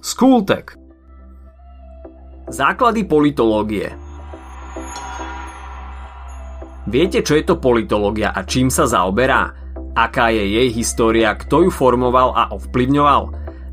Skultek Základy politológie Viete, čo je to politológia a čím sa zaoberá? Aká je jej história, kto ju formoval a ovplyvňoval?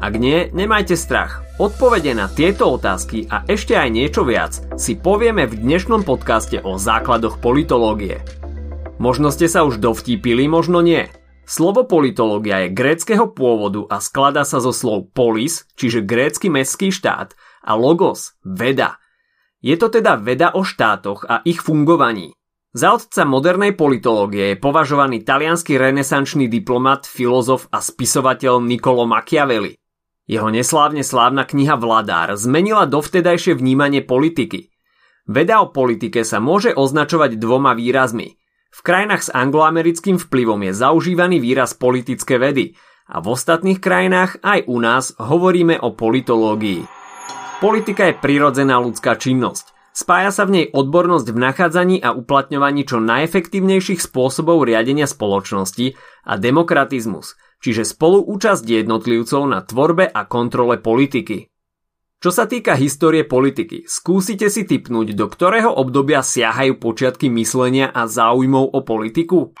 Ak nie, nemajte strach. Odpovede na tieto otázky a ešte aj niečo viac si povieme v dnešnom podcaste o základoch politológie. Možno ste sa už dovtípili, možno nie. Slovo politológia je gréckého pôvodu a skladá sa zo slov polis, čiže grécky mestský štát, a logos, veda. Je to teda veda o štátoch a ich fungovaní. Za otca modernej politológie je považovaný talianský renesančný diplomat, filozof a spisovateľ Niccolo Machiavelli. Jeho neslávne slávna kniha Vladár zmenila dovtedajšie vnímanie politiky. Veda o politike sa môže označovať dvoma výrazmi – v krajinách s angloamerickým vplyvom je zaužívaný výraz politické vedy a v ostatných krajinách aj u nás hovoríme o politológii. Politika je prirodzená ľudská činnosť. Spája sa v nej odbornosť v nachádzaní a uplatňovaní čo najefektívnejších spôsobov riadenia spoločnosti a demokratizmus, čiže spoluúčasť jednotlivcov na tvorbe a kontrole politiky. Čo sa týka histórie politiky, skúsite si typnúť, do ktorého obdobia siahajú počiatky myslenia a záujmov o politiku?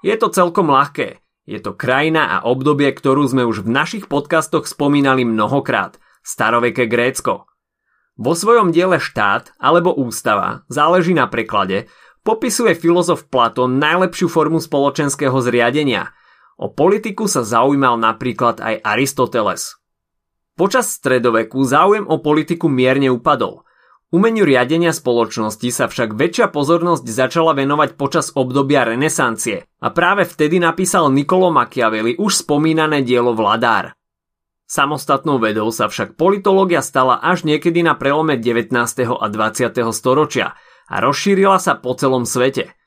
Je to celkom ľahké. Je to krajina a obdobie, ktorú sme už v našich podcastoch spomínali mnohokrát. Staroveké Grécko. Vo svojom diele štát alebo ústava, záleží na preklade, popisuje filozof Platón najlepšiu formu spoločenského zriadenia – O politiku sa zaujímal napríklad aj Aristoteles. Počas stredoveku záujem o politiku mierne upadol. Umeniu riadenia spoločnosti sa však väčšia pozornosť začala venovať počas obdobia renesancie a práve vtedy napísal Niccolo Machiavelli už spomínané dielo Vladár. Samostatnou vedou sa však politológia stala až niekedy na prelome 19. a 20. storočia a rozšírila sa po celom svete –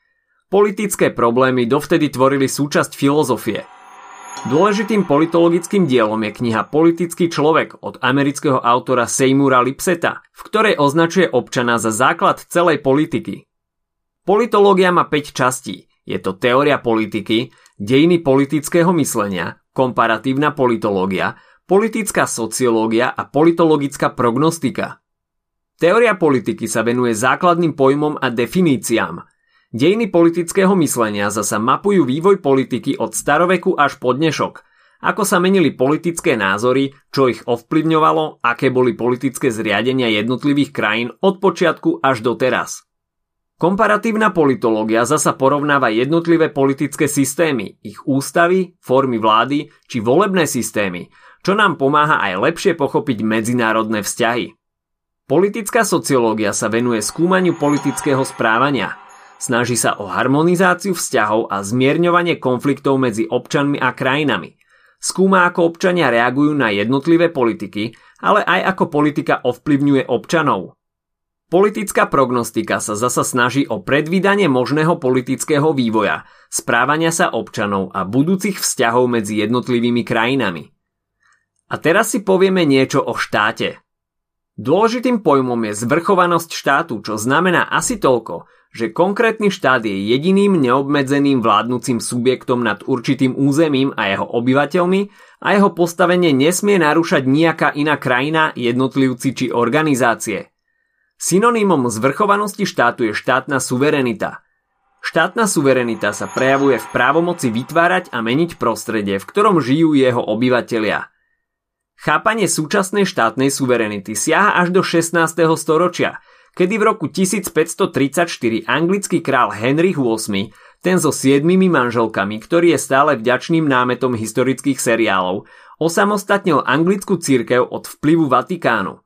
Politické problémy dovtedy tvorili súčasť filozofie. Dôležitým politologickým dielom je kniha Politický človek od amerického autora Seymoura Lipseta, v ktorej označuje občana za základ celej politiky. Politológia má 5 častí. Je to teória politiky, dejiny politického myslenia, komparatívna politológia, politická sociológia a politologická prognostika. Teória politiky sa venuje základným pojmom a definíciám – Dejiny politického myslenia zasa mapujú vývoj politiky od staroveku až po dnešok, ako sa menili politické názory, čo ich ovplyvňovalo, aké boli politické zriadenia jednotlivých krajín od počiatku až do teraz. Komparatívna politológia zasa porovnáva jednotlivé politické systémy, ich ústavy, formy vlády či volebné systémy, čo nám pomáha aj lepšie pochopiť medzinárodné vzťahy. Politická sociológia sa venuje skúmaniu politického správania – Snaží sa o harmonizáciu vzťahov a zmierňovanie konfliktov medzi občanmi a krajinami. Skúma, ako občania reagujú na jednotlivé politiky, ale aj ako politika ovplyvňuje občanov. Politická prognostika sa zasa snaží o predvídanie možného politického vývoja, správania sa občanov a budúcich vzťahov medzi jednotlivými krajinami. A teraz si povieme niečo o štáte. Dôležitým pojmom je zvrchovanosť štátu, čo znamená asi toľko, že konkrétny štát je jediným neobmedzeným vládnúcim subjektom nad určitým územím a jeho obyvateľmi a jeho postavenie nesmie narúšať nejaká iná krajina, jednotlivci či organizácie. Synonymom zvrchovanosti štátu je štátna suverenita. Štátna suverenita sa prejavuje v právomoci vytvárať a meniť prostredie, v ktorom žijú jeho obyvatelia. Chápanie súčasnej štátnej suverenity siaha až do 16. storočia – kedy v roku 1534 anglický král Henry VIII, ten so siedmimi manželkami, ktorý je stále vďačným námetom historických seriálov, osamostatnil anglickú církev od vplyvu Vatikánu.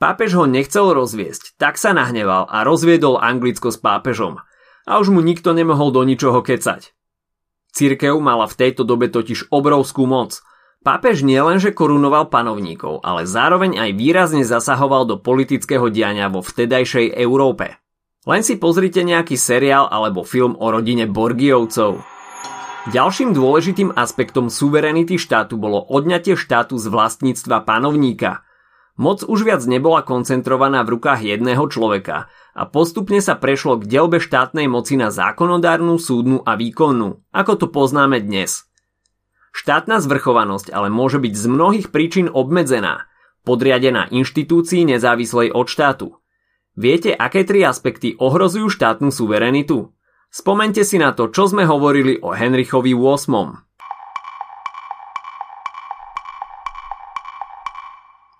Pápež ho nechcel rozviesť, tak sa nahneval a rozviedol Anglicko s pápežom. A už mu nikto nemohol do ničoho kecať. Církev mala v tejto dobe totiž obrovskú moc – Pápež nielenže korunoval panovníkov, ale zároveň aj výrazne zasahoval do politického diania vo vtedajšej Európe. Len si pozrite nejaký seriál alebo film o rodine Borgiovcov. Ďalším dôležitým aspektom suverenity štátu bolo odňatie štátu z vlastníctva panovníka. Moc už viac nebola koncentrovaná v rukách jedného človeka a postupne sa prešlo k delbe štátnej moci na zákonodárnu, súdnu a výkonnú, ako to poznáme dnes – Štátna zvrchovanosť ale môže byť z mnohých príčin obmedzená, podriadená inštitúcii nezávislej od štátu. Viete, aké tri aspekty ohrozujú štátnu suverenitu? Spomente si na to, čo sme hovorili o Henrichovi VIII.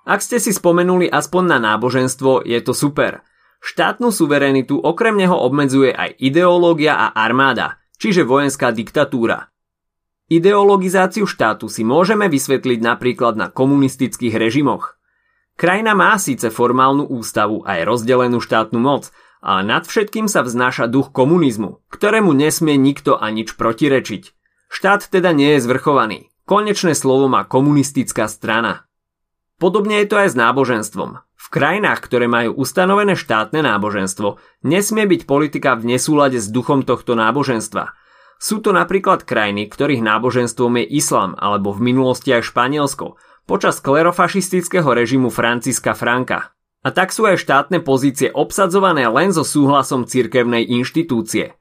Ak ste si spomenuli aspoň na náboženstvo, je to super. Štátnu suverenitu okrem neho obmedzuje aj ideológia a armáda, čiže vojenská diktatúra. Ideologizáciu štátu si môžeme vysvetliť napríklad na komunistických režimoch. Krajina má síce formálnu ústavu a aj rozdelenú štátnu moc, ale nad všetkým sa vznáša duch komunizmu, ktorému nesmie nikto a nič protirečiť. Štát teda nie je zvrchovaný. Konečné slovo má komunistická strana. Podobne je to aj s náboženstvom. V krajinách, ktoré majú ustanovené štátne náboženstvo, nesmie byť politika v nesúlade s duchom tohto náboženstva – sú to napríklad krajiny, ktorých náboženstvom je islám alebo v minulosti aj Španielsko, počas klerofašistického režimu Franciska Franka. A tak sú aj štátne pozície obsadzované len so súhlasom cirkevnej inštitúcie.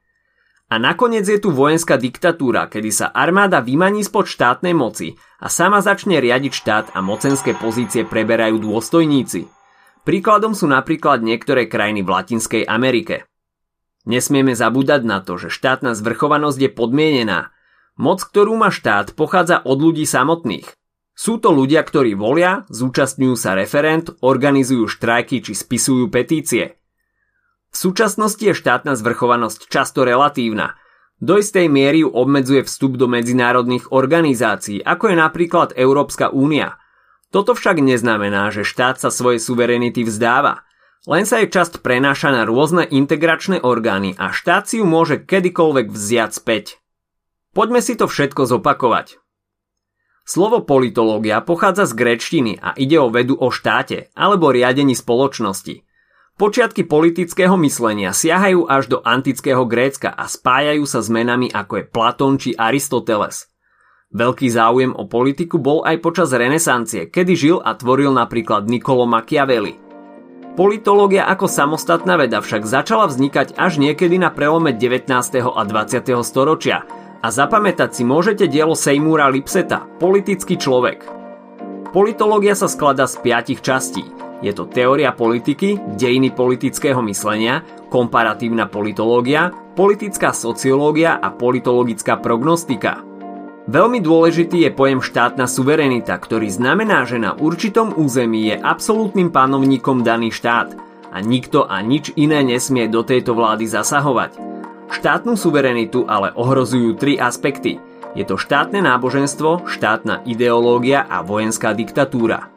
A nakoniec je tu vojenská diktatúra, kedy sa armáda vymaní spod štátnej moci a sama začne riadiť štát a mocenské pozície preberajú dôstojníci. Príkladom sú napríklad niektoré krajiny v Latinskej Amerike. Nesmieme zabúdať na to, že štátna zvrchovanosť je podmienená. Moc, ktorú má štát, pochádza od ľudí samotných. Sú to ľudia, ktorí volia, zúčastňujú sa referent, organizujú štrajky či spisujú petície. V súčasnosti je štátna zvrchovanosť často relatívna. Do istej miery ju obmedzuje vstup do medzinárodných organizácií, ako je napríklad Európska únia. Toto však neznamená, že štát sa svojej suverenity vzdáva – len sa jej časť prenáša na rôzne integračné orgány a štát si ju môže kedykoľvek vziať späť. Poďme si to všetko zopakovať. Slovo politológia pochádza z gréčtiny a ide o vedu o štáte alebo riadení spoločnosti. Počiatky politického myslenia siahajú až do antického Grécka a spájajú sa s menami ako je Platón či Aristoteles. Veľký záujem o politiku bol aj počas renesancie, kedy žil a tvoril napríklad Niccolo Machiavelli – Politológia ako samostatná veda však začala vznikať až niekedy na prelome 19. a 20. storočia a zapamätať si môžete dielo Seymoura Lipseta, Politický človek. Politológia sa skladá z piatich častí. Je to teória politiky, dejiny politického myslenia, komparatívna politológia, politická sociológia a politologická prognostika. Veľmi dôležitý je pojem štátna suverenita, ktorý znamená, že na určitom území je absolútnym panovníkom daný štát a nikto a nič iné nesmie do tejto vlády zasahovať. Štátnu suverenitu ale ohrozujú tri aspekty. Je to štátne náboženstvo, štátna ideológia a vojenská diktatúra.